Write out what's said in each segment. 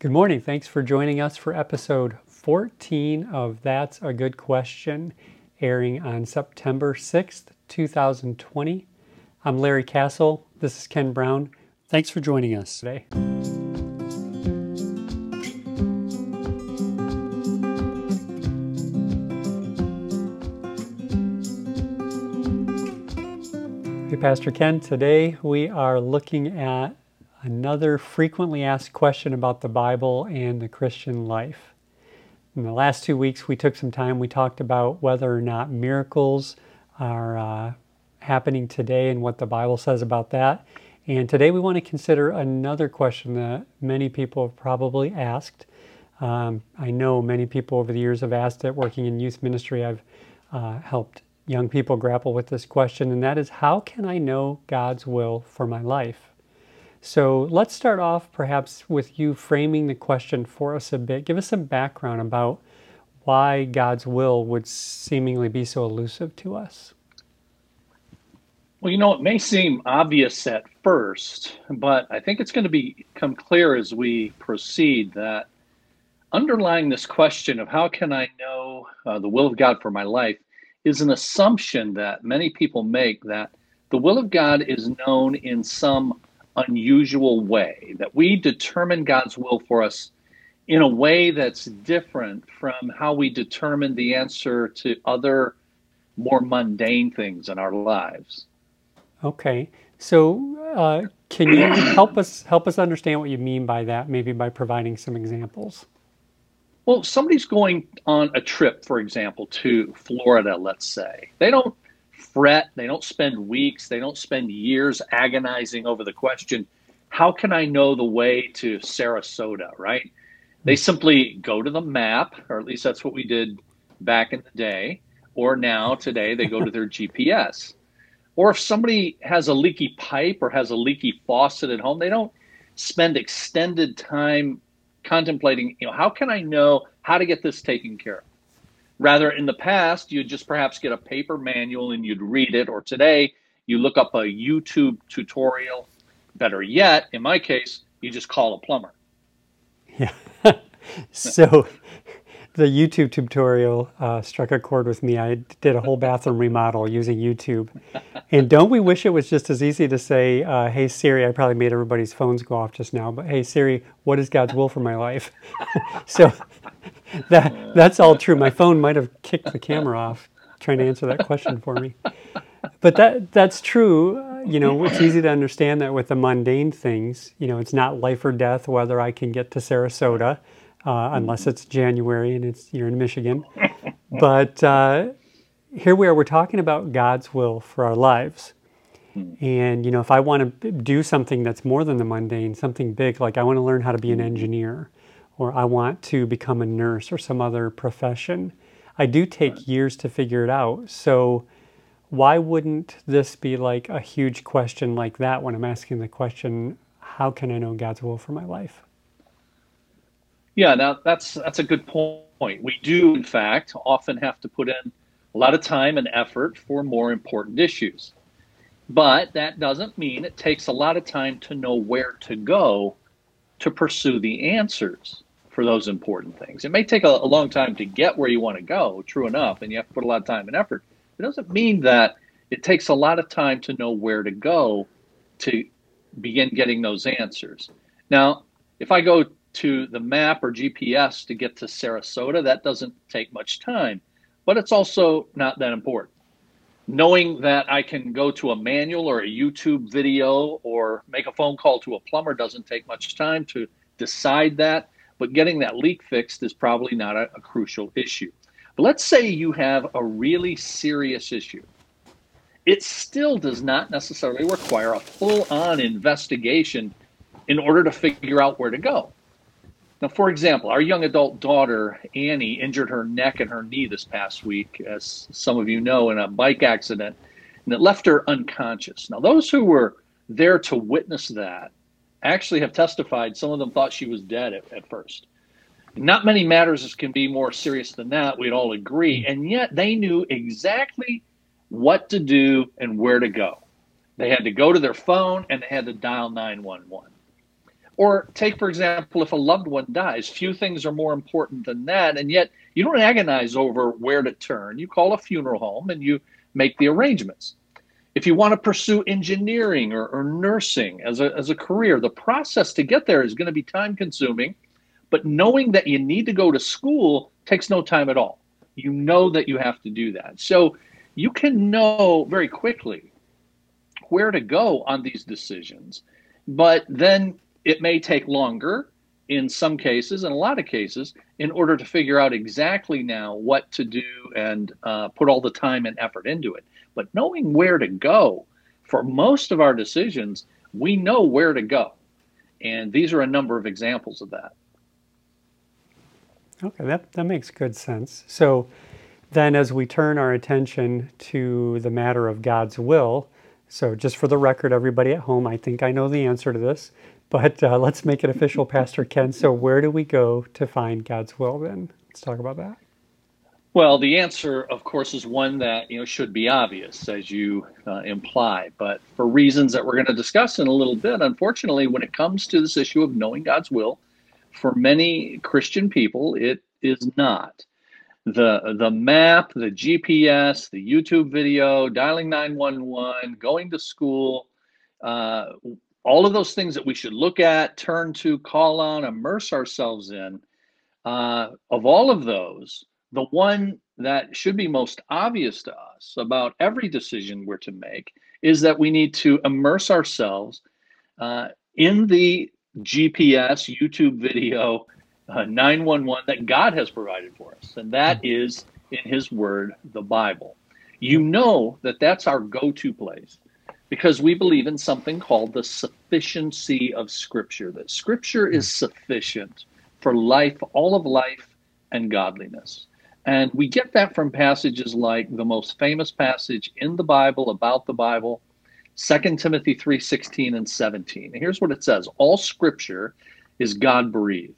Good morning. Thanks for joining us for episode 14 of That's a Good Question, airing on September 6th, 2020. I'm Larry Castle. This is Ken Brown. Thanks for joining us today. Hey, Pastor Ken. Today we are looking at another frequently asked question about the Bible and the Christian life. In the last two weeks, we took some time, we talked about whether or not miracles are uh, happening today and what the Bible says about that. And today we want to consider another question that many people have probably asked. Um, I know many people over the years have asked it. Working in youth ministry, I've uh, helped young people grapple with this question, and that is how can I know God's will for my life? So let's start off perhaps with you framing the question for us a bit. Give us some background about why God's will would seemingly be so elusive to us. Well, you know, it may seem obvious at first, but I think it's going to become clear as we proceed that underlying this question of how can I know uh, the will of God for my life is an assumption that many people make that the will of God is known in some unusual way, that we determine God's will for us in a way that's different from how we determine the answer to other more mundane things in our lives. Okay. So, uh, can you help us help us understand what you mean by that? Maybe by providing some examples. Well, somebody's going on a trip, for example, to Florida. Let's say they don't fret, they don't spend weeks, they don't spend years agonizing over the question, how can I know the way to Sarasota, right? They hmm. simply go to the map, or at least that's what we did back in the day, or now today they go to their GPS. Or if somebody has a leaky pipe or has a leaky faucet at home, they don't spend extended time contemplating, you know, how can I know how to get this taken care of? Rather, in the past, you'd just perhaps get a paper manual and you'd read it, or today, you look up a YouTube tutorial. Better yet, in my case, you just call a plumber. Yeah. so the YouTube tutorial uh, struck a chord with me. I did a whole bathroom remodel using YouTube. And don't we wish it was just as easy to say, uh, hey Siri, I probably made everybody's phones go off just now, but hey Siri, what is God's will for my life? so that that's all true. My phone might have kicked the camera off trying to answer that question for me. But that that's true. You know, it's easy to understand that with the mundane things. You know, it's not life or death whether I can get to Sarasota, uh, unless it's January and it's you're in Michigan. But uh, here we are. We're talking about God's will for our lives. And you know, if I want to do something that's more than the mundane, something big, like I want to learn how to be an engineer, or I want to become a nurse or some other profession. I do take right. years to figure it out. So, why wouldn't this be like a huge question like that when I'm asking the question, how can I know God's will for my life? Yeah, now that's that's a good point. We do, in fact, often have to put in a lot of time and effort for more important issues. But that doesn't mean it takes a lot of time to know where to go to pursue the answers for those important things. It may take a, a long time to get where you want to go, true enough, and you have to put a lot of time and effort. It doesn't mean that it takes a lot of time to know where to go to begin getting those answers. Now, if I go to the map or GPS to get to Sarasota, that doesn't take much time, but it's also not that important. Knowing that I can go to a manual or a YouTube video or make a phone call to a plumber doesn't take much time to decide that but getting that leak fixed is probably not a, a crucial issue. But let's say you have a really serious issue. It still does not necessarily require a full on investigation in order to figure out where to go. Now, for example, our young adult daughter, Annie, injured her neck and her knee this past week, as some of you know, in a bike accident, and it left her unconscious. Now, those who were there to witness that actually have testified some of them thought she was dead at, at first. Not many matters can be more serious than that, we'd all agree. Mm-hmm. And yet they knew exactly what to do and where to go. They had to go to their phone and they had to dial 911. Or take, for example, if a loved one dies, few things are more important than that. And yet you don't agonize over where to turn. You call a funeral home and you make the arrangements. If you want to pursue engineering or, or nursing as a, as a career, the process to get there is going to be time consuming. But knowing that you need to go to school takes no time at all. You know that you have to do that. So you can know very quickly where to go on these decisions. But then it may take longer in some cases, in a lot of cases, in order to figure out exactly now what to do and uh, put all the time and effort into it. But knowing where to go for most of our decisions, we know where to go. And these are a number of examples of that. Okay, that, that makes good sense. So then, as we turn our attention to the matter of God's will, so just for the record, everybody at home, I think I know the answer to this. But uh, let's make it official, Pastor Ken. So, where do we go to find God's will then? Let's talk about that. Well, the answer, of course, is one that you know should be obvious, as you uh, imply. But for reasons that we're going to discuss in a little bit, unfortunately, when it comes to this issue of knowing God's will, for many Christian people, it is not. The the map, the GPS, the YouTube video, dialing nine one one, going to school. Uh, all of those things that we should look at, turn to, call on, immerse ourselves in. Uh, of all of those, the one that should be most obvious to us about every decision we're to make is that we need to immerse ourselves uh, in the GPS, YouTube video, uh, 911 that God has provided for us. And that is in His Word, the Bible. You know that that's our go to place because we believe in something called the sufficiency of Scripture, that Scripture is hmm. sufficient for life, all of life, and godliness. And we get that from passages like the most famous passage in the Bible about the Bible, 2 Timothy 3:16 and 17. And here's what it says: All scripture is God-breathed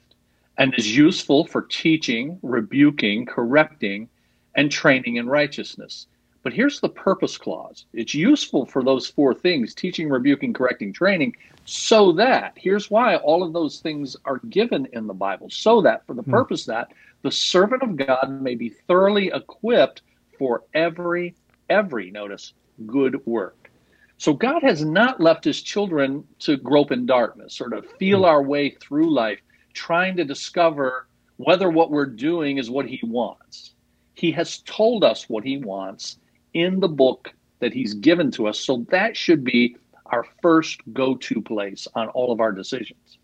and is useful for teaching, rebuking, correcting, and training in righteousness but here's the purpose clause it's useful for those four things teaching, rebuking, correcting, training, so that here's why all of those things are given in the Bible so that for the hmm. purpose that the servant of God may be thoroughly equipped for every, every, notice, good work. So God has not left his children to grope in darkness or to feel hmm. our way through life, trying to discover whether what we're doing is what he wants. He has told us what he wants in the book that he's given to us. So that should be our first go-to place on all of our decisions.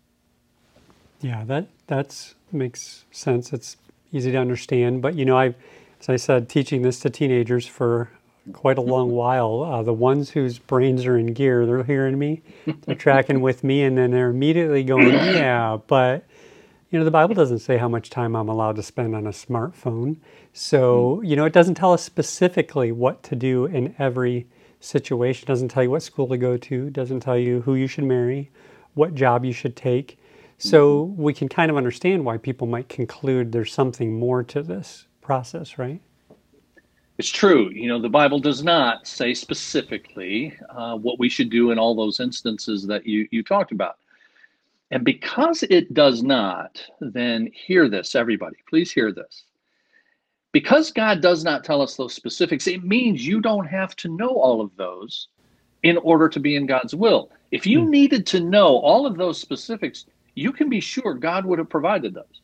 Yeah, that that's makes sense. It's easy to understand, but you know, I, as I said, teaching this to teenagers for quite a long while. Uh, the ones whose brains are in gear, they're hearing me, they're tracking with me, and then they're immediately going, "Yeah, but." You know, the Bible doesn't say how much time I'm allowed to spend on a smartphone. So, hmm. you know, it doesn't tell us specifically what to do in every situation. It doesn't tell you what school to go to, it doesn't tell you who you should marry, what job you should take. So, mm-hmm. we can kind of understand why people might conclude there's something more to this process, right? It's true. You know, the Bible does not say specifically uh, what we should do in all those instances that you, you talked about. And because it does not, then hear this, everybody. Please hear this. Because God does not tell us those specifics, it means you don't have to know all of those in order to be in God's will. If you hmm. needed to know all of those specifics, you can be sure God would have provided those.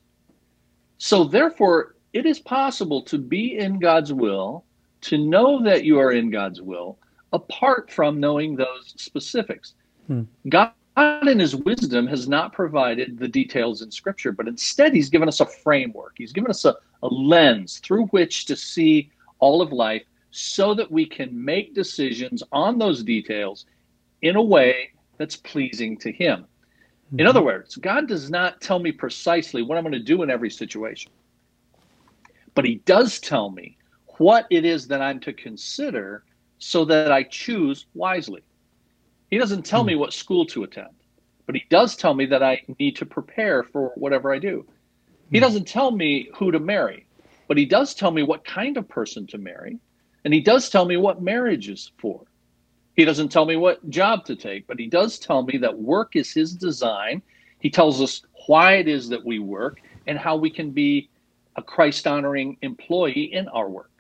So, therefore, it is possible to be in God's will, to know that you are in God's will, apart from knowing those specifics. Hmm. God God, in his wisdom, has not provided the details in Scripture, but instead, he's given us a framework. He's given us a, a lens through which to see all of life so that we can make decisions on those details in a way that's pleasing to him. Mm-hmm. In other words, God does not tell me precisely what I'm going to do in every situation, but he does tell me what it is that I'm to consider so that I choose wisely. He doesn't tell me hmm. what school to attend, but he does tell me that I need to prepare for whatever I do. He hmm. doesn't tell me who to marry, but he does tell me what kind of person to marry, and he does tell me what marriage is for. He doesn't tell me what job to take, but he does tell me that work is his design. He tells us why it is that we work and how we can be a Christ honoring employee in our work.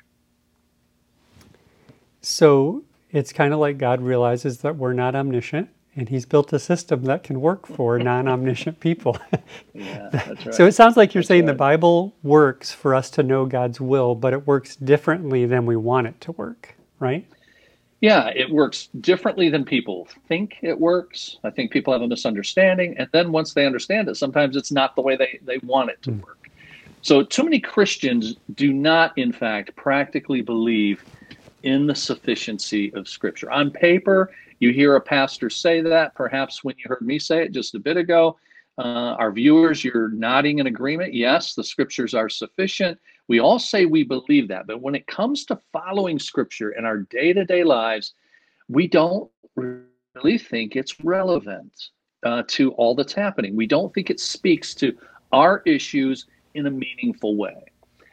So it's kind of like God realizes that we're not omniscient and he's built a system that can work for non-omniscient people. yeah, that's right. So it sounds like you're That's saying the. Bible works for us to know God's will, but it works differently than we want it to work, right? Yeah, it works differently than people think it works. I think people have a misunderstanding. And then once they understand it, sometimes it's not the way they, they want it to hmm. work. So, too many Christians do not, in fact, practically believe in the sufficiency of Scripture. On paper, you hear a pastor say that. Perhaps when you heard me say it just a bit ago, uh, our viewers, you're nodding in agreement. Yes, the Scriptures are sufficient. We all say we believe that. But when it comes to following Scripture in our day to day lives, we don't really think it's relevant uh, to all that's happening. We don't think it speaks to our issues in a meaningful way.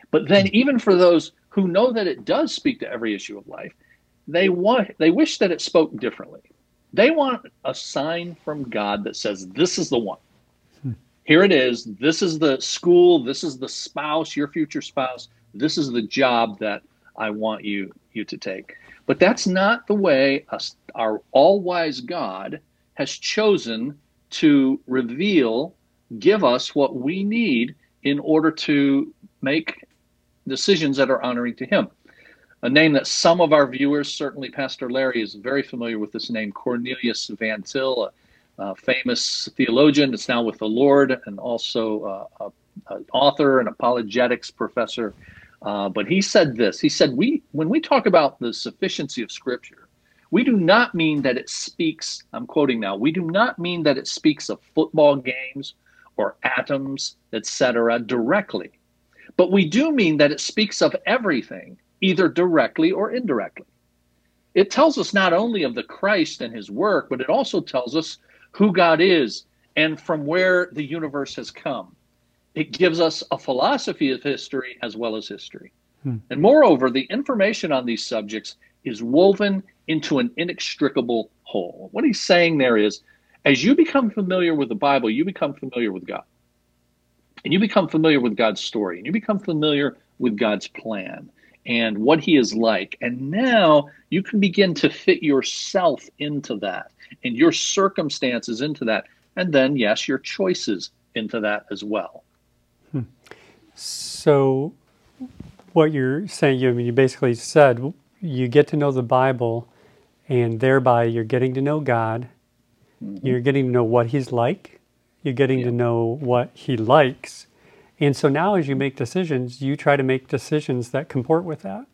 But then, even for those who know that it does speak to every issue of life, they want they wish that it spoke differently. They want a sign from God that says, "This is the one. Here it is. This is the school. This is the spouse, your future spouse. This is the job that I want you you to take." But that's not the way us, our all-wise God has chosen to reveal, give us what we need in order to make decisions that are honoring to Him. A name that some of our viewers, certainly Pastor Larry, is very familiar with this name, Cornelius Van Til, a, a famous theologian that's now with the Lord and also uh, a, an author and apologetics professor. Uh, but he said this he said, we, When we talk about the sufficiency of Scripture, we do not mean that it speaks, I'm quoting now, we do not mean that it speaks of football games or atoms, etc., directly. But we do mean that it speaks of everything, either directly or indirectly. It tells us not only of the Christ and his work, but it also tells us who God is and from where the universe has come. It gives us a philosophy of history as well as history. Hmm. And moreover, the information on these subjects is woven into an inextricable whole. What he's saying there is as you become familiar with the Bible, you become familiar with God. And you become familiar with God's story, and you become familiar with God's plan and what He is like. And now you can begin to fit yourself into that and your circumstances into that. And then, yes, your choices into that as well. Hmm. So, what you're saying, you, I mean, you basically said you get to know the Bible, and thereby you're getting to know God. Mm-hmm. You're getting to know what He's like. You're getting Yeah. to know what He likes. And so now, as you make decisions, you try to make decisions that comport with that,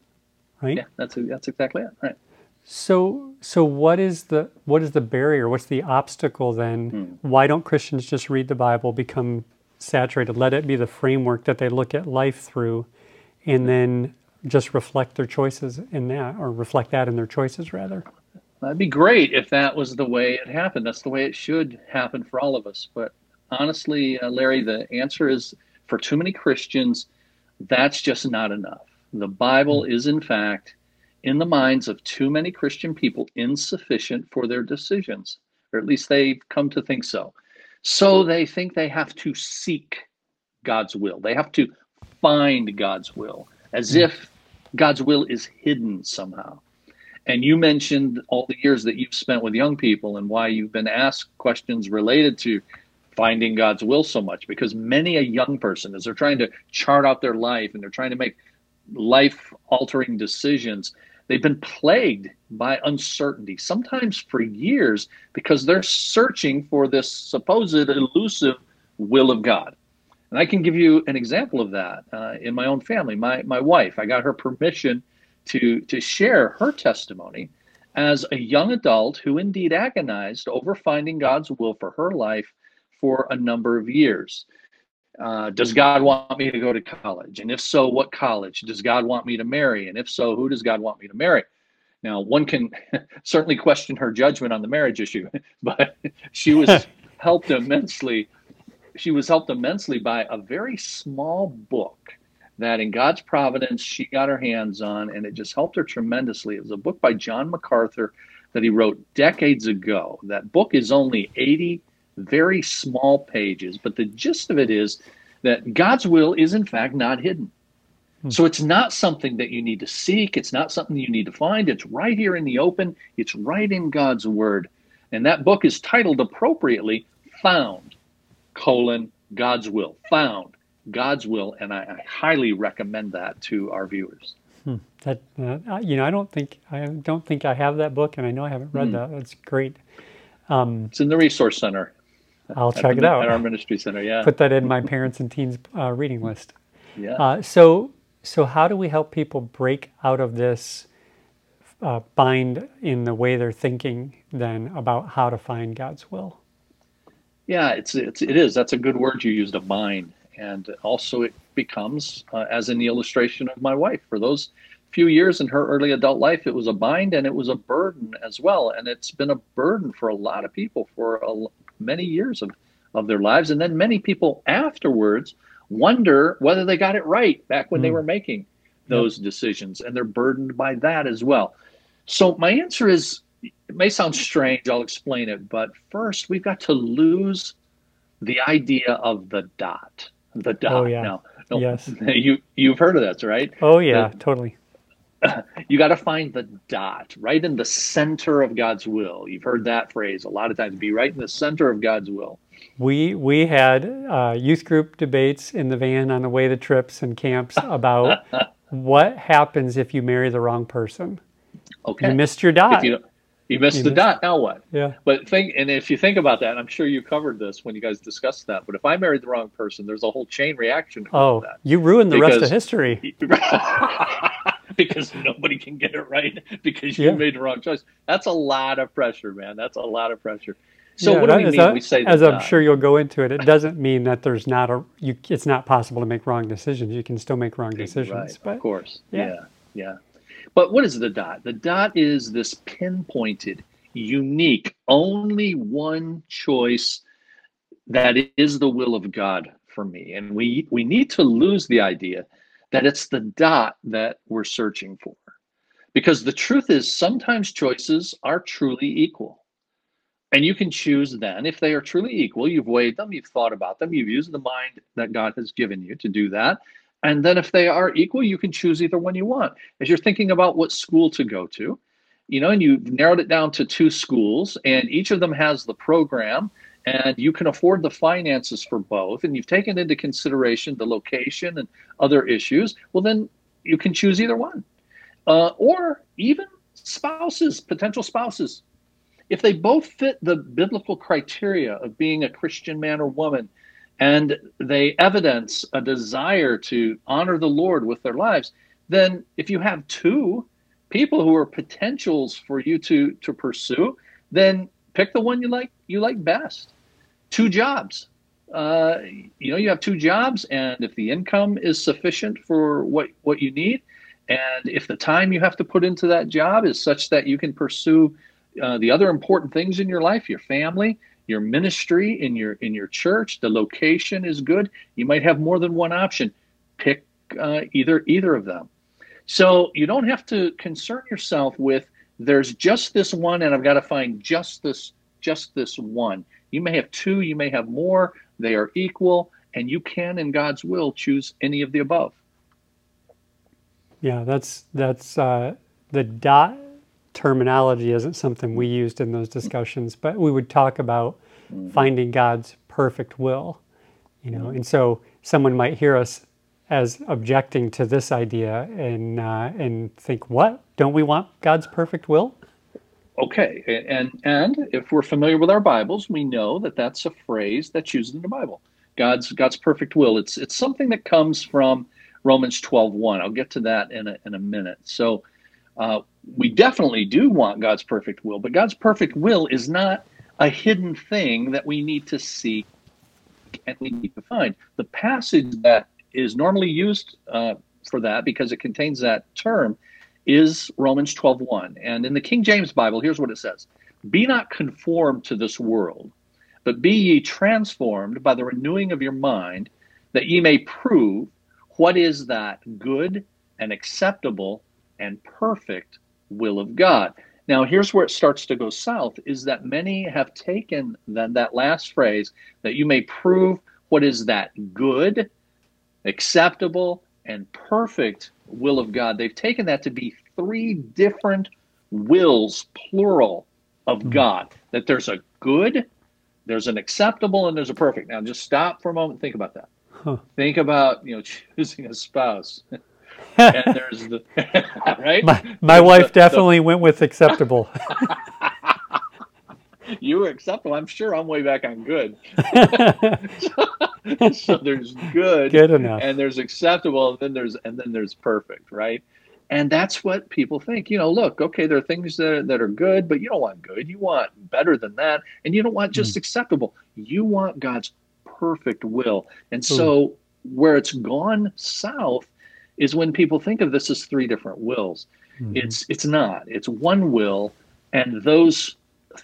right? Yeah, that's that's exactly it. Right. So, so what is the what is the barrier? What's the obstacle then? Hmm. Why don't Christians just read the Bible, become saturated, let it be the framework that they look at life through, and then just reflect their choices in that, or reflect that in their choices rather? That'd be great if that was the way it happened. That's the way it should happen for all of us. But honestly, uh, Larry, the answer is for too many Christians, that's just not enough. The Bible is, in fact, in the minds of too many Christian people, insufficient for their decisions, or at least they've come to think so. So they think they have to seek God's will, they have to find God's will, as if God's will is hidden somehow. And you mentioned all the years that you've spent with young people and why you've been asked questions related to finding God's will so much. Because many a young person, as they're trying to chart out their life and they're trying to make life altering decisions, they've been plagued by uncertainty, sometimes for years, because they're searching for this supposed elusive will of God. And I can give you an example of that uh, in my own family. My, my wife, I got her permission to, to share her testimony as a young adult who indeed agonized over finding God's will for her life for a number of years. Uh, does God want me to go to college? And if so, what college? Does God want me to marry? And if so, who does God want me to marry? Now, one can certainly question her judgment on the marriage issue, but she was helped immensely. She was helped immensely by a very small book that, in God's providence, she got her hands on, and it just helped her tremendously. It was a book by John MacArthur that he wrote decades ago. That book is only 80 very small pages. But the gist of it is that God's will is, in fact, not hidden. Hmm. So it's not something that you need to seek. It's not something you need to find. It's right here in the open. It's right in God's word. And that book is titled appropriately Found, colon, God's Will. Found, God's Will. And I, I highly recommend that to our viewers. Hmm. That uh, you know, I don't think I don't think I have that book, and I know I haven't read hmm. that. That's great. Um, it's in the resource center. I'll check the, it out at our ministry center. Yeah, put that in my parents and teens uh, reading list. Yeah. Uh, so, so how do we help people break out of this uh, bind in the way they're thinking then about how to find God's will? Yeah, it's, it's it is. That's a good word you used, a bind, and also it becomes, uh, as in the illustration of my wife, for those few years in her early adult life, it was a bind and it was a burden as well, and it's been a burden for a lot of people for a, many years of of their lives, and then many people afterwards wonder whether they got it right back when mm. they hmm. were making those yep. decisions, and they're burdened by that as well. So my answer is it may sound strange, I'll explain it, but first we've got to lose the idea of the dot. The dot. Oh, yeah. Now, no, yes. You you've heard of that, right? Oh yeah, the, totally. You got to find the dot right in the center of God's will. You've heard that phrase a lot of times. Be right in the center of God's will. We we had uh, youth group debates in the van on the way to trips and camps about what happens if you marry the wrong person. Okay. You missed your dot. You, you, missed you the missed dot. Now what? Yeah. But think, and if you think about that, I'm sure you covered this when you guys discussed that. But if I married the wrong person, there's a whole chain reaction. Oh, you ruined the because, rest of history. because nobody can get it right because you yeah. made the wrong choice. That's a lot of pressure, man. That's a lot of pressure. So yeah, what do we mean? A, we say as I'm sure you'll go into it. It doesn't mean that there's not a you. It's not possible to make wrong decisions. You can still make wrong decisions. Right. But, of course. Yeah. yeah. Yeah. But what is the dot? The dot is this pinpointed, unique, only one choice that is the will of God for me. And we we need to lose the idea that it's the dot that we're searching for. Because the truth is sometimes choices are truly equal. And you can choose then if they are truly equal, you've weighed them, you've thought about them, you've used the mind that God has given you to do that. And then if they are equal, you can choose either one you want. As you're thinking about what school to go to, you know, and you've narrowed it down to two schools, and each of them has the program, and you can afford the finances for both, and you've taken into consideration the location and other issues, well, then you can choose either one. Uh, or even spouses, potential spouses. If they both fit the biblical criteria of being a Christian man or woman, and they evidence a desire to honor the Lord with their lives, then if you have two people who are potentials for you to to pursue, then pick the one you like you like best. Two jobs. Uh, you know, you have two jobs, and if the income is sufficient for what what you need, and if the time you have to put into that job is such that you can pursue uh, the other important things in your life, your family, your ministry in your in your church the location is good. You might have more than one option. Pick uh, either either of them. So you don't have to concern yourself with there's just this one and i've got to find just this just this one. You may have two you may have more. They are equal and you can in god's will choose any of the above. Yeah that's that's uh, the dot terminology isn't something we used in those discussions, but we would talk about finding God's perfect will, you know. And so someone might hear us as objecting to this idea and uh, and think, what? Don't we want God's perfect will? Okay, and and if we're familiar with our Bibles, we know that that's a phrase that's used in the Bible. God's God's perfect will. It's it's something that comes from Romans 12:1. I'll get to that in a in a minute. So uh, we definitely do want God's perfect will, but God's perfect will is not a hidden thing that we need to seek and we need to find. The passage that is normally used uh, for that because it contains that term is Romans 12:1. And in the King James Bible, here's what it says: "Be not conformed to this world, but be ye transformed by the renewing of your mind, that ye may prove what is that good and acceptable and perfect will of God. Now, here's where it starts to go south is that many have taken then that last phrase that you may prove what is that good, acceptable, and perfect will of God. They've taken that to be three different wills, plural, of mm-hmm. God. That there's a good, there's an acceptable, and there's a perfect. Now, just stop for a moment and think about that. Huh. Think about you know choosing a spouse. And there's the right. My, my wife the, definitely the, went with acceptable. you were acceptable. I'm sure I'm way back on good. so, so, there's good, good enough, and there's acceptable, and then there's and then there's perfect, right? And that's what people think. You know, look, okay, there are things that are, that are good, but you don't want good. You want better than that, and you don't want just mm. acceptable. You want God's perfect will. And so, where it's gone south is when people think of this as three different wills. Mm-hmm. It's it's not. It's one will, and those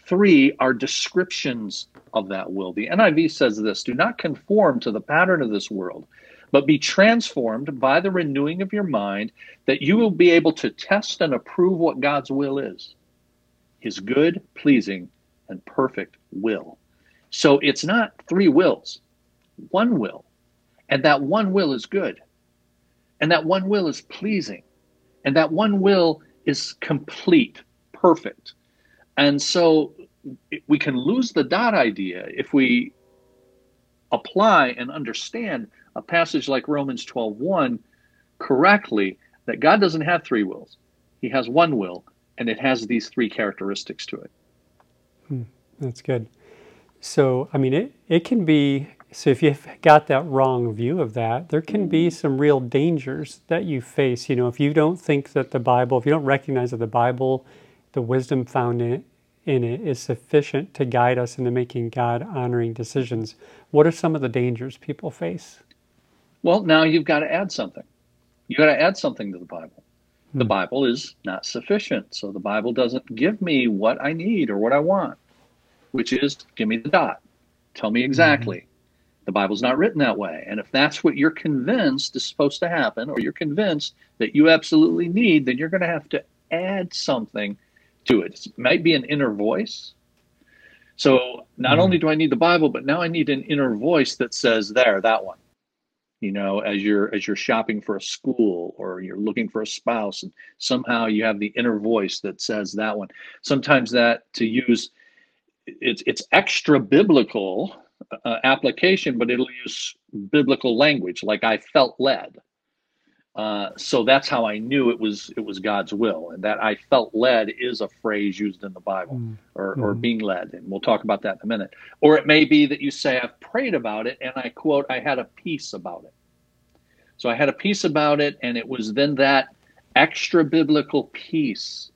three are descriptions of that will. The NIV says this: "Do not conform to the pattern of this world." But be transformed by the renewing of your mind, that you will be able to test and approve what God's will is his good, pleasing, and perfect will. So it's not three wills, one will. And that one will is good. And that one will is pleasing. And that one will is complete, perfect. And so we can lose the dot idea if we apply and understand a passage like Romans 12:1 correctly that God doesn't have three wills. He has one will and it has these three characteristics to it. Hmm, that's good. So, I mean, it, it can be so if you've got that wrong view of that, there can be mm-hmm. some real dangers that you face. You know, if you don't think that the Bible, if you don't recognize that the Bible, the wisdom found in it, in it is sufficient to guide us into making God honoring decisions, what are some of the dangers people face? Well, now you've got to add something. You've got to add something to the Bible. The hmm. Bible is not sufficient. So the Bible doesn't give me what I need or what I want, which is give me the dot. Tell me exactly. Mm-hmm. The Bible's not written that way. And if that's what you're convinced is supposed to happen, or you're convinced that you absolutely need, then you're going to have to add something to it. It might be an inner voice. So not mm. only do I need the Bible, but now I need an inner voice that says, there, that one. You know, as you're as you're shopping for a school or you're looking for a spouse, and somehow you have the inner voice that says that one. Sometimes that to use it's it's extra biblical uh, application, but it'll use biblical language, like I felt led. Uh, so that's how I knew it was it was God's will, and that I felt led is a phrase used in the Bible, mm. or, or mm. being led, and we'll talk about that in a minute. Or it may be that you say I've prayed about it, and I quote I had a peace about it. So I had a peace about it, and it was then that extra biblical peace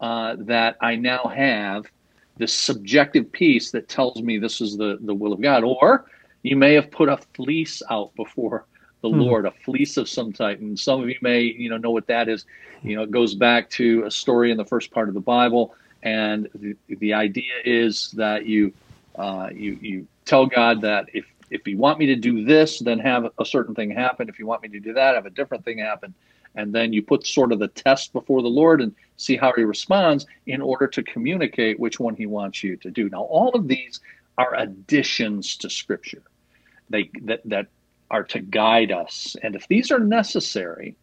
uh, that I now have this subjective peace that tells me this is the, the will of God. Or you may have put a fleece out before the hmm. Lord, a fleece of some type. And some of you may, you know, know what that is. You know, it goes back to a story in the first part of the Bible. And the, the idea is that you, uh, you, you tell God that if, if you want me to do this, then have a certain thing happen. If you want me to do that, have a different thing happen and then you put sort of the test before the Lord and see how he responds in order to communicate which one he wants you to do. Now, all of these are additions to Scripture. They that that are to guide us, and if these are necessary,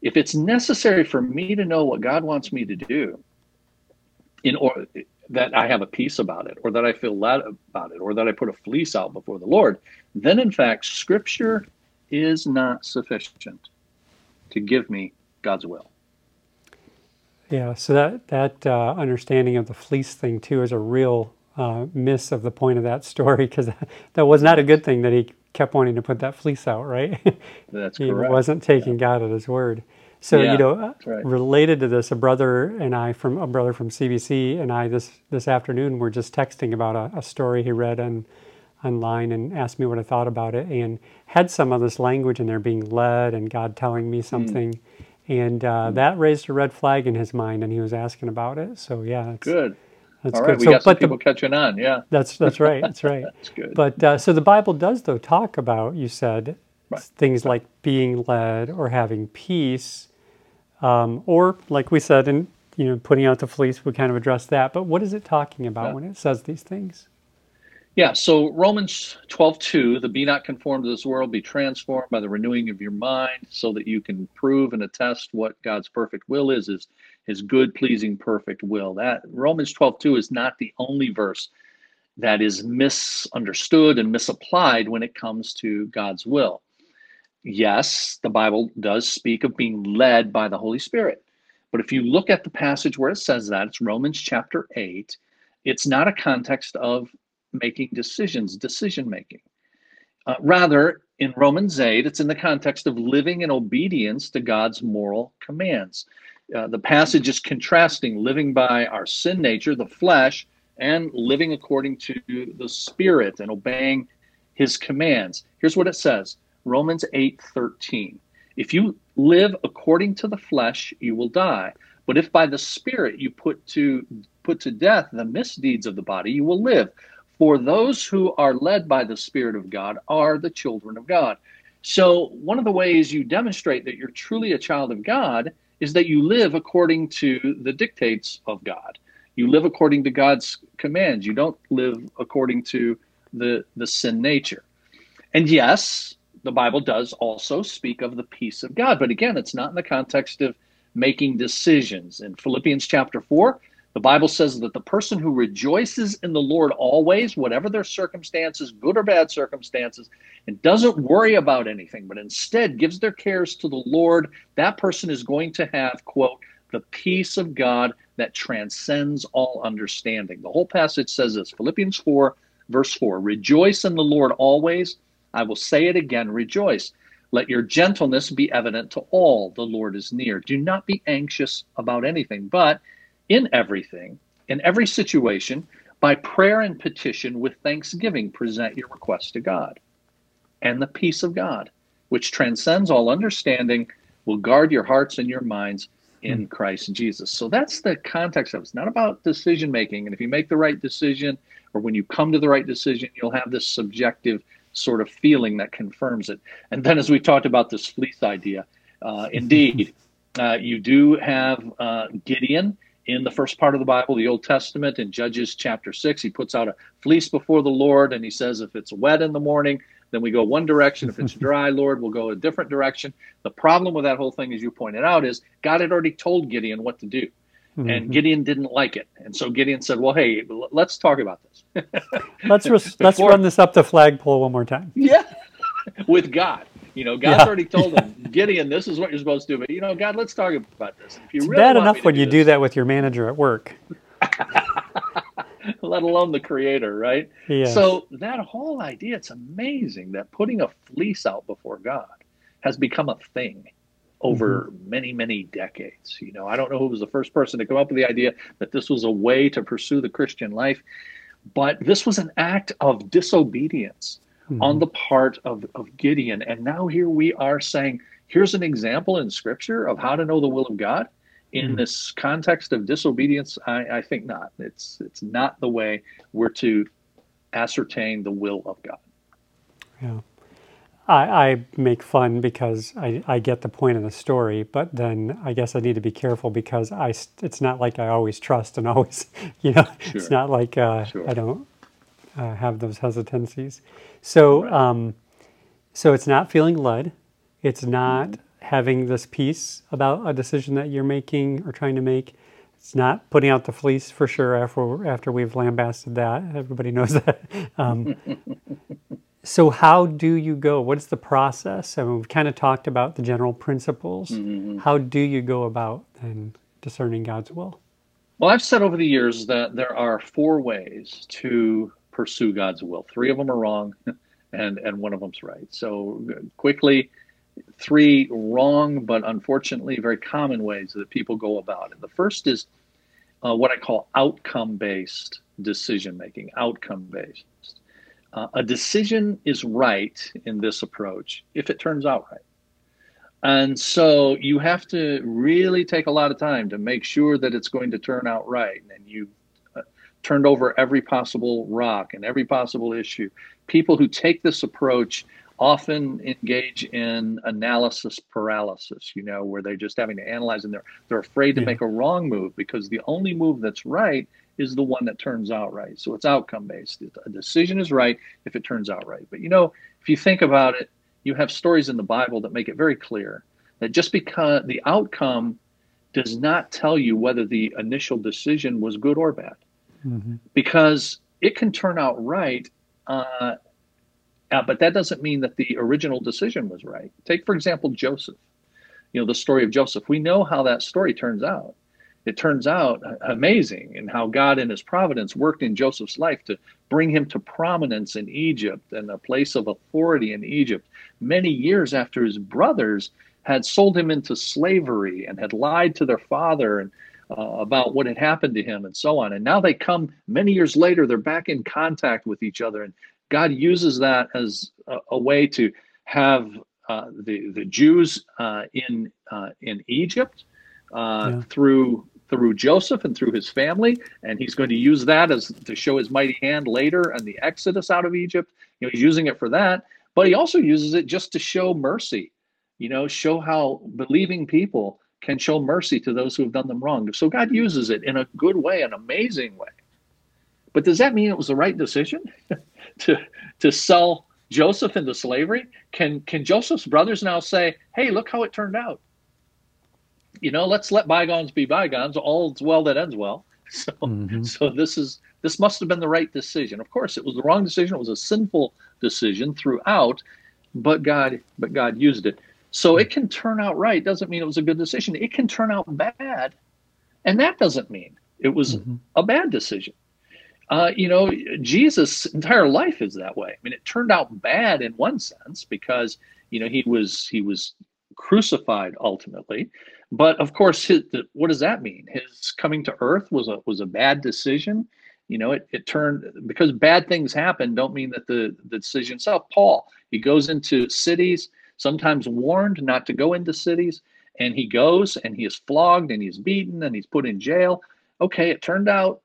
if it's necessary for me to know what God wants me to do, in order that I have a peace about it, or that I feel led about it, or that I put a fleece out before the Lord, then in fact, Scripture is not sufficient to give me God's will. Yeah, so that that uh, understanding of the fleece thing too is a real uh, miss of the point of that story because that was not a good thing that he kept wanting to put that fleece out, right? That's correct. he correct. wasn't taking yeah. God at his word. So yeah, you know, uh, right. related to this, a brother and I from a brother from CBC and I this this afternoon were just texting about a, a story he read on online and asked me what I thought about it and had some of this language in there being led and God telling me hmm. something. Mm. And uh, mm. that raised a red flag in his mind and he was asking about it. So, yeah. good. That's All right, good. we so, got some people the, catching on. Yeah, that's that's right. That's right. that's good. But uh, so the Bible does though talk about you said right. things like being led or having peace, um, or like we said in you know, putting out the fleece, we kind of address that. But what is it talking about Yeah. when it says these things? Yeah, so Romans 12, 2, the be not conformed to this world, be transformed by the renewing of your mind, so that you can prove and attest what God's perfect will is, is his good, pleasing, perfect will. That Romans 12, 2 is not the only verse that is misunderstood and misapplied when it comes to God's will. Yes, the Bible does speak of being led by the Holy Spirit. But if you look at the passage where it says that, it's Romans chapter 8, it's not a context of making decisions, decision making. Uh, rather, in Romans 8, it's in the context of living in obedience to God's moral commands. Uh, the passage is contrasting living by our sin nature, the flesh, and living according to the Spirit and obeying His commands. Here's what it says Romans 8 13. If you live according to the flesh, you will die. But if by the Spirit you put to put to death the misdeeds of the body, you will live. For those who are led by the Spirit of God are the children of God. So, one of the ways you demonstrate that you're truly a child of God is that you live according to the dictates of God. You live according to God's commands. You don't live according to the, the sin nature. And yes, the Bible does also speak of the peace of God. But again, it's not in the context of making decisions. In Philippians chapter 4, the Bible says that the person who rejoices in the Lord always, whatever their circumstances, good or bad circumstances, and doesn't worry about anything, but instead gives their cares to the Lord, that person is going to have, quote, the peace of God that transcends all understanding. The whole passage says this Philippians 4, verse 4 Rejoice in the Lord always. I will say it again, rejoice. Let your gentleness be evident to all. The Lord is near. Do not be anxious about anything, but in everything, in every situation, by prayer and petition with thanksgiving, present your requests to God. And the peace of God, which transcends all understanding, will guard your hearts and your minds in Christ Jesus. So that's the context of it. It's not about decision making. And if you make the right decision, or when you come to the right decision, you'll have this subjective sort of feeling that confirms it. And then, as we talked about this fleece idea, uh, indeed, uh, you do have uh, Gideon in the first part of the Bible, the Old Testament, in Judges chapter 6. He puts out a fleece before the Lord and he says, If it's wet in the morning, then we go one direction. If it's dry, Lord, we'll go a different direction. The problem with that whole thing, as you pointed out, is God had already told Gideon what to do. And Mhm. Gideon didn't like it. And so Gideon said, Well, hey, let's talk about this. Let's res- let's run this up the flagpole one more time. Yeah. With God. You know, God's Yeah. already told him, Gideon, this is what you're supposed to do. But, you know, God, let's talk about this. If you It's really bad enough when you do that with your manager at work. let alone the creator, right? Yes. So that whole idea, it's amazing that putting a fleece out before God has become a thing over Mm-hmm. many, many decades. You know, I don't know who was the first person to come up with the idea that this was a way to pursue the Christian life, but this was an act of disobedience Mhm. on the part of, of Gideon. And now here we are saying, here's an example in scripture of how to know the will of God. In Mhm. this context of disobedience, I, I think not. It's it's not the way we're to ascertain the will of God. Yeah. I, I make fun because I, I get the point of the story, but then I guess I need to be careful because I it's not like I always trust and always, you know, it's not like uh, Sure. I don't uh, have those hesitancies. So, um, so it's not feeling led. It's not Mm-hmm. having this peace about a decision that you're making or trying to make. It's not putting out the fleece for sure after after we've lambasted that. Everybody knows that. Um, so how do you go? What's the process? I mean, we've kind of talked about the general principles. Mm-hmm. How do you go about then discerning God's will? Well, I've said over the years that there are four ways to pursue God's will. Three of them are wrong, and and one of them's right. So quickly, three wrong but unfortunately very common ways that people go about it. The first is uh, what I call outcome-based decision making. Outcome-based. Uh, a decision is right in this approach if it turns out right. And so you have to really take a lot of time to make sure that it's going to turn out right. And you turned over every possible rock and every possible issue. People who take this approach often engage in analysis paralysis, you know, where they're just having to analyze and they're they're afraid to yeah. make a wrong move because the only move that's right is the one that turns out right. So it's outcome based. A decision is right if it turns out right. But you know, if you think about it, you have stories in the Bible that make it very clear that just because the outcome does not tell you whether the initial decision was good or bad, mm-hmm. because it can turn out right. Uh, uh, but that doesn't mean that the original decision was right. Take, for example, Joseph. You know, the story of Joseph. We know how that story turns out. It turns out amazing and how God in his providence worked in Joseph's life to bring him to prominence in Egypt and a place of authority in Egypt many years after his brothers had sold him into slavery and had lied to their father and uh, about what had happened to him and so on. And now they come many years later, they're back in contact with each other. And God uses that as a, a way to have uh, the, the Jews uh, in, uh, in Egypt uh, yeah. through through Joseph and through his family, and he's going to use that as to show his mighty hand later and the exodus out of Egypt. You know, he's using it for that, but he also uses it just to show mercy. You know, show how believing people can show mercy to those who have done them wrong. So God uses it in a good way, an amazing way. But does that mean it was the right decision to to sell Joseph into slavery? Can can Joseph's brothers now say, "Hey, look how it turned out"? You know, let's let bygones be bygones. All's well that ends well. So, mm-hmm. so this is this must have been the right decision. Of course, it was the wrong decision. It was a sinful decision throughout, but God, but God used it. So it can turn out right. Doesn't mean it was a good decision. It can turn out bad, and that doesn't mean it was mm-hmm. a bad decision. Uh, you know, Jesus' entire life is that way. I mean, it turned out bad in one sense because you know he was he was crucified ultimately, but of course, his, what does that mean? His coming to Earth was a was a bad decision. You know, it, it turned because bad things happen. Don't mean that the the decision itself. Paul he goes into cities sometimes warned not to go into cities. And he goes and he is flogged and he's beaten and he's put in jail. Okay, it turned out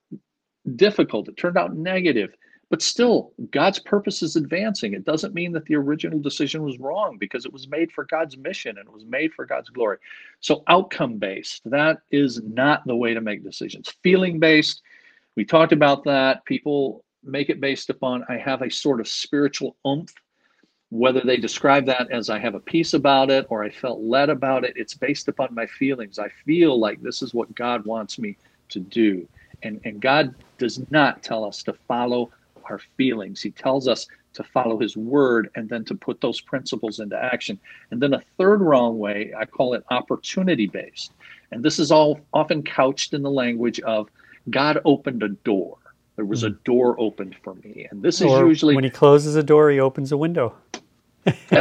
difficult, it turned out negative, but still, God's purpose is advancing. It doesn't mean that the original decision was wrong because it was made for God's mission and it was made for God's glory. So, outcome based, that is not the way to make decisions. Feeling based, we talked about that. People make it based upon, I have a sort of spiritual oomph whether they describe that as I have a peace about it or I felt led about it, it's based upon my feelings. I feel like this is what God wants me to do. And, and God does not tell us to follow our feelings. He tells us to follow his word and then to put those principles into action. And then a third wrong way, I call it opportunity based. And this is all often couched in the language of God opened a door. There was a hmm. door opened for me. And this is usually when he closes a door, he opens a window.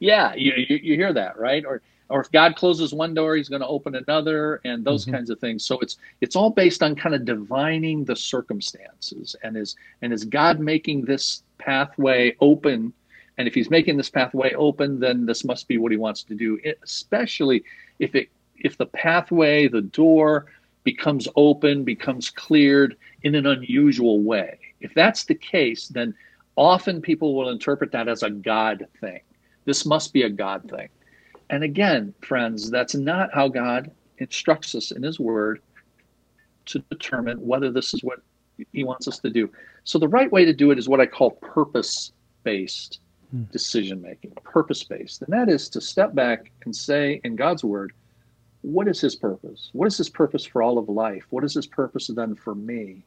yeah, you, you, you hear that, right? Or or if God closes one door, He's going to open another, and those mm-hmm. kinds of things. So it's it's all based on kind of divining the circumstances, and is and is God making this pathway open? And if He's making this pathway open, then this must be what He wants to do. It, especially if it if the pathway, the door becomes open, becomes cleared in an unusual way. If that's the case, then often people will interpret that as a God thing. This must be a God thing. And again, friends, that's not how God instructs us in His Word to determine whether this is what He wants us to do. So, the right way to do it is what I call purpose based hmm. decision making, purpose based. And that is to step back and say in God's Word, what is His purpose? What is His purpose for all of life? What is His purpose then for me?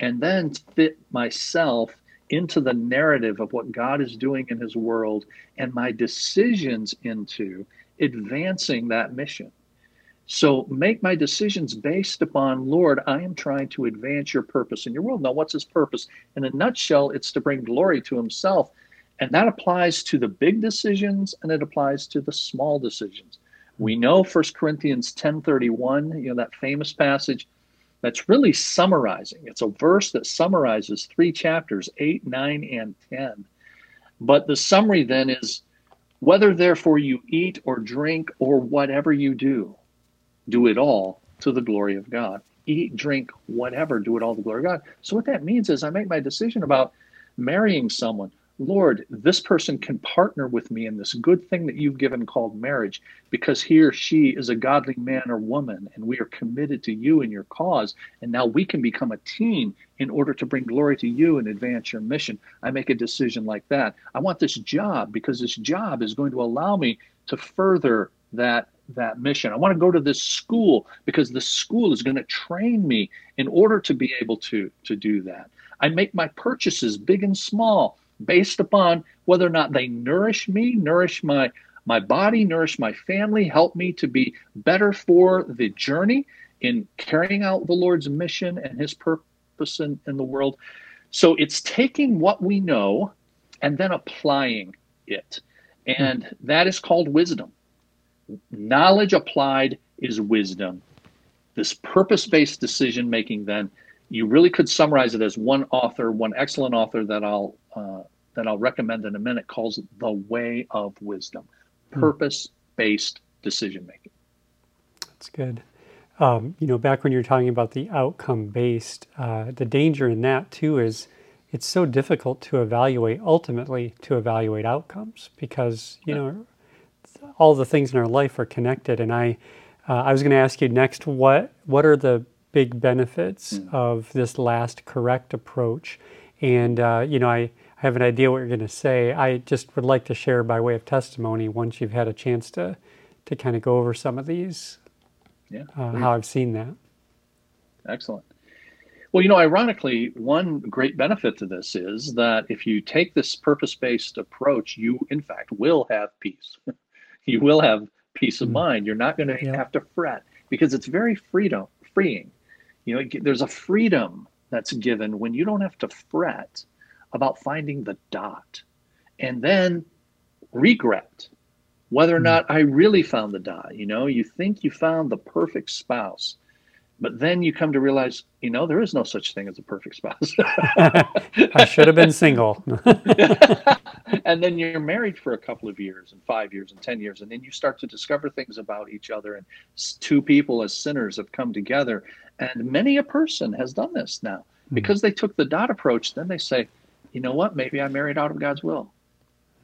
And then fit myself into the narrative of what God is doing in his world and my decisions into advancing that mission. So make my decisions based upon, Lord, I am trying to advance your purpose in your world. Now, what's his purpose? In a nutshell, it's to bring glory to himself. And that applies to the big decisions and it applies to the small decisions. We know 1 Corinthians 10:31, you know that famous passage that's really summarizing. It's a verse that summarizes three chapters, 8, 9, and 10. But the summary then is whether therefore you eat or drink or whatever you do, do it all to the glory of God. Eat, drink, whatever, do it all to the glory of God. So what that means is I make my decision about marrying someone. Lord, this person can partner with me in this good thing that you've given called marriage because he or she is a godly man or woman and we are committed to you and your cause. And now we can become a team in order to bring glory to you and advance your mission. I make a decision like that. I want this job because this job is going to allow me to further that that mission. I want to go to this school because the school is going to train me in order to be able to to do that. I make my purchases big and small based upon whether or not they nourish me, nourish my my body, nourish my family, help me to be better for the journey in carrying out the Lord's mission and his purpose in, in the world. So it's taking what we know and then applying it. And hmm. that is called wisdom. Knowledge applied is wisdom. This purpose based decision making, then, you really could summarize it as one author, one excellent author that I'll uh, that I'll recommend in a minute calls the way of wisdom, hmm. purpose based decision making. That's good. Um, you know, back when you're talking about the outcome based, uh, the danger in that too is it's so difficult to evaluate ultimately to evaluate outcomes because you know all the things in our life are connected. And I, uh, I was going to ask you next, what what are the big benefits mm. of this last correct approach? And uh, you know, I have an idea what you're going to say. I just would like to share by way of testimony once you've had a chance to to kind of go over some of these. Yeah, uh, how I've seen that. Excellent. Well, you know, ironically, one great benefit to this is that if you take this purpose based approach, you, in fact, will have peace. you will have peace of mm. mind. You're not going to yeah. have to fret because it's very freedom freeing. You know, there's a freedom that's given when you don't have to fret about finding the dot and then regret whether or mm. not I really found the dot. You know, you think you found the perfect spouse, but then you come to realize, you know, there is no such thing as a perfect spouse. I should have been single. and then you're married for a couple of years and five years and 10 years. And then you start to discover things about each other. And two people as sinners have come together. And many a person has done this now hmm. because they took the dot approach. Then they say, you know what? Maybe I married out of God's will.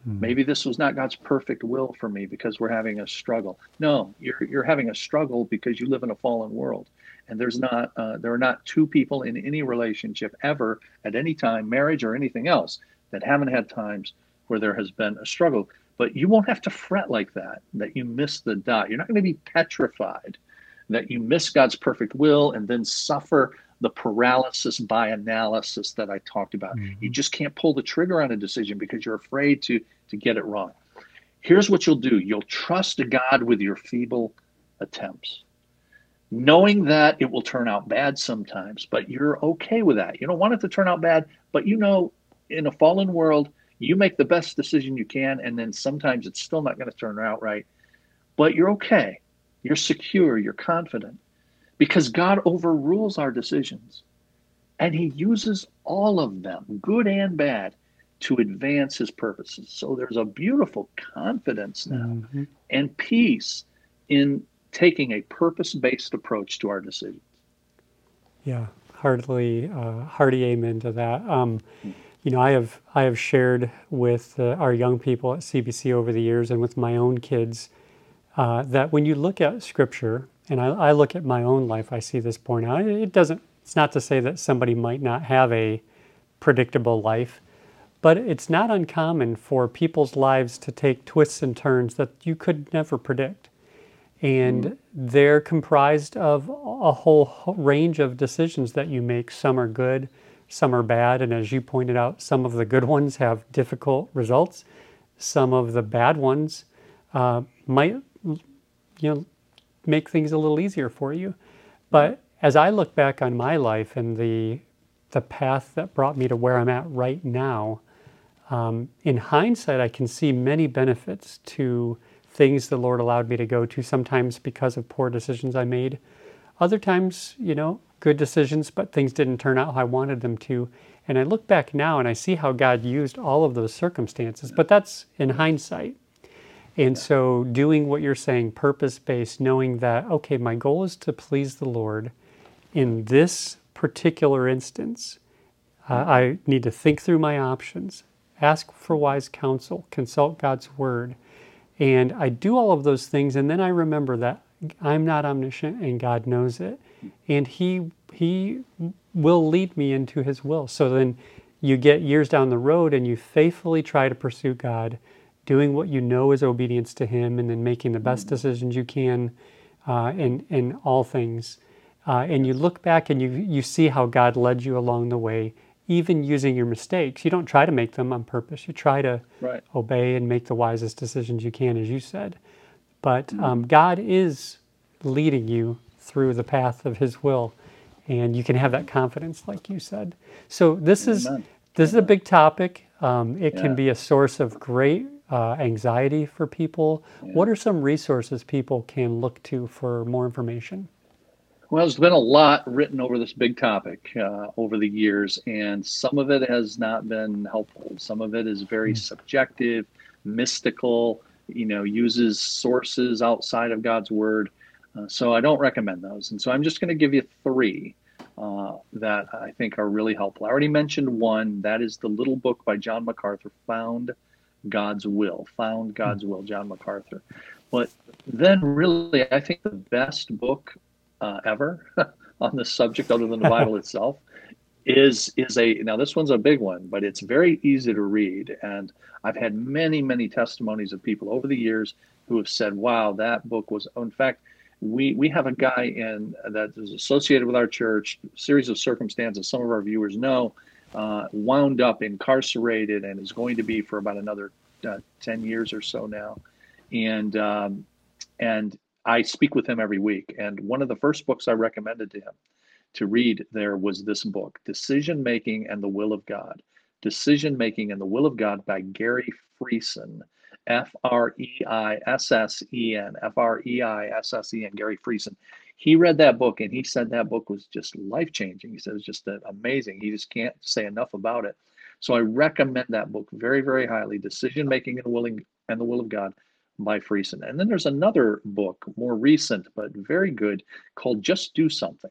Hmm. Maybe this was not God's perfect will for me because we're having a struggle. No, you're you're having a struggle because you live in a fallen world, and there's not uh, there are not two people in any relationship ever at any time, marriage or anything else, that haven't had times where there has been a struggle. But you won't have to fret like that. That you miss the dot. You're not going to be petrified that you miss God's perfect will and then suffer the paralysis by analysis that I talked about. Mm-hmm. You just can't pull the trigger on a decision because you're afraid to to get it wrong. Here's what you'll do. You'll trust God with your feeble attempts. Knowing that it will turn out bad sometimes, but you're okay with that. You don't want it to turn out bad, but you know in a fallen world, you make the best decision you can and then sometimes it's still not going to turn out right. But you're okay. You're secure, you're confident because God overrules our decisions and he uses all of them, good and bad, to advance his purposes. So there's a beautiful confidence now mm-hmm. and peace in taking a purpose based approach to our decisions. Yeah, heartily, uh, hearty amen to that. Um, you know, I have I have shared with uh, our young people at CBC over the years, and with my own kids, uh, that when you look at Scripture and I, I, look at my own life, I see this borne out. It doesn't, it's not to say that somebody might not have a predictable life, but it's not uncommon for people's lives to take twists and turns that you could never predict. And mm-hmm. they're comprised of a whole range of decisions that you make. Some are good, some are bad. And as you pointed out, some of the good ones have difficult results. Some of the bad ones uh, might, you know, make things a little easier for you. But as I look back on my life and the the path that brought me to where I'm at right now, um, in hindsight, I can see many benefits to things the Lord allowed me to go to. Sometimes because of poor decisions I made, other times, you know, good decisions, but things didn't turn out how I wanted them to. And I look back now and I see how God used all of those circumstances, but that's in hindsight. And so, doing what you're saying, purpose based, knowing that, okay, my goal is to please the Lord in this particular instance. Uh, I need to think through my options, ask for wise counsel, consult God's word. And I do all of those things, and then I remember that I'm not omniscient and God knows it. And He He will lead me into His will. So then you get years down the road and you faithfully try to pursue God, doing what you know is obedience to Him, and then making the best decisions you can uh, in in all things. Uh, and you look back and you you see how God led you along the way, even using your mistakes. You don't try to make them on purpose. You try to right. obey and make the wisest decisions you can, as you said. But um, God is leading you through the path of His will, and you can have that confidence, like you said. So this Amen. is this is a big topic. Um, it Yeah. can be a source of great uh, anxiety for people. What are some resources people can look to for more information? Well, there's been a lot written over this big topic uh, over the years, and some of it has not been helpful. Some of it is very subjective, mystical, you know, uses sources outside of God's word. Uh, so I don't recommend those. And so I'm just going to give you three uh, that I think are really helpful. I already mentioned one. That is the little book by John MacArthur, Found God's Will. Found God's Will, John MacArthur. But then, really, I think the best book uh, ever on this subject, other than the Bible itself, is is a now this one's a big one, but it's very easy to read, and I've had many many testimonies of people over the years who have said, "Wow, that book was." In fact, we we have a guy in that is associated with our church. Series of circumstances some of our viewers know, uh, wound up incarcerated and is going to be for about another uh, ten years or so now, and um, and I speak with him every week. And one of the first books I recommended to him to read there was this book, Decision Making and the Will of God. Decision Making and the Will of God by Gary Friesen. F R E I S S E N. F R E I S S E N. Gary Friesen. He read that book and he said that book was just life changing. He said it was just uh, amazing. He just can't say enough about it. So I recommend that book very, very highly. Decision Making and the Willing and the Will of God by Friesen. And then there's another book, more recent but very good, called Just Do Something.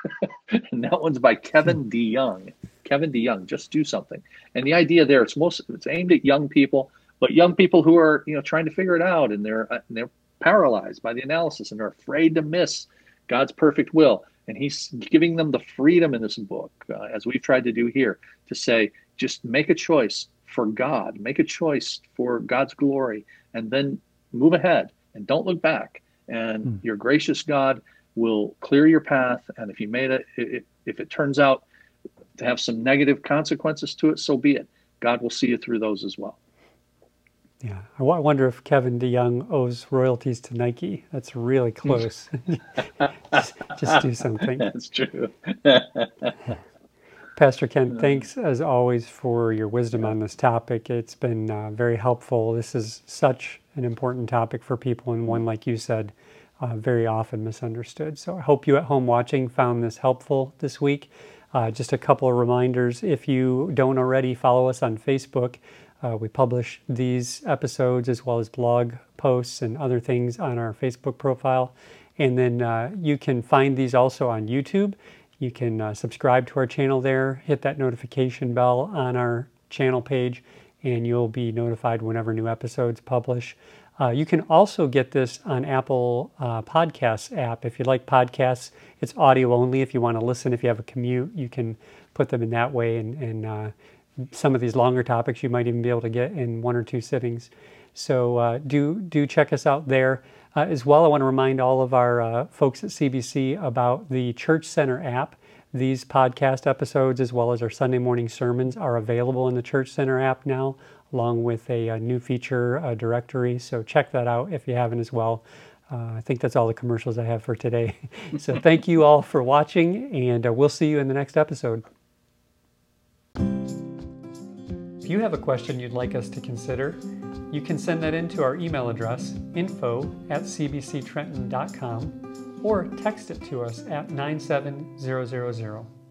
and that one's by Kevin DeYoung. Kevin DeYoung, Just Do Something. And the idea there, it's most it's aimed at young people, but young people who are you know trying to figure it out and they're uh, they're paralyzed by the analysis and they're afraid to miss God's perfect will. And he's giving them the freedom in this book, uh, as we've tried to do here, to say, just make a choice for God, make a choice for God's glory, and then move ahead and don't look back. And Hmm. your gracious God will clear your path. And if you made it, if, if it turns out to have some negative consequences to it, so be it. God will see you through those as well. Yeah, I I wonder if Kevin DeYoung owes royalties to Nike. That's really close. just, just do something. That's true. Pastor Ken, thanks as always for your wisdom on this topic. It's been uh, very helpful. This is such an important topic for people, and one, like you said, uh, very often misunderstood. So I hope you at home watching found this helpful this week. Uh, just a couple of reminders if you don't already follow us on Facebook, uh, we publish these episodes as well as blog posts and other things on our Facebook profile. And then uh, you can find these also on YouTube. You can uh, subscribe to our channel there, hit that notification bell on our channel page, and you'll be notified whenever new episodes publish. Uh, you can also get this on Apple uh, Podcasts app. If you like podcasts, it's audio only. If you want to listen, if you have a commute, you can put them in that way. And, and uh, some of these longer topics you might even be able to get in one or two sittings. So uh, do do check us out there. Uh, as well, I want to remind all of our uh, folks at CBC about the Church Center app. These podcast episodes, as well as our Sunday morning sermons, are available in the Church Center app now, along with a, a new feature a directory. So check that out if you haven't as well. Uh, I think that's all the commercials I have for today. so thank you all for watching, and uh, we'll see you in the next episode. You have a question you'd like us to consider, you can send that in to our email address, info at cbctrenton.com, or text it to us at 97000.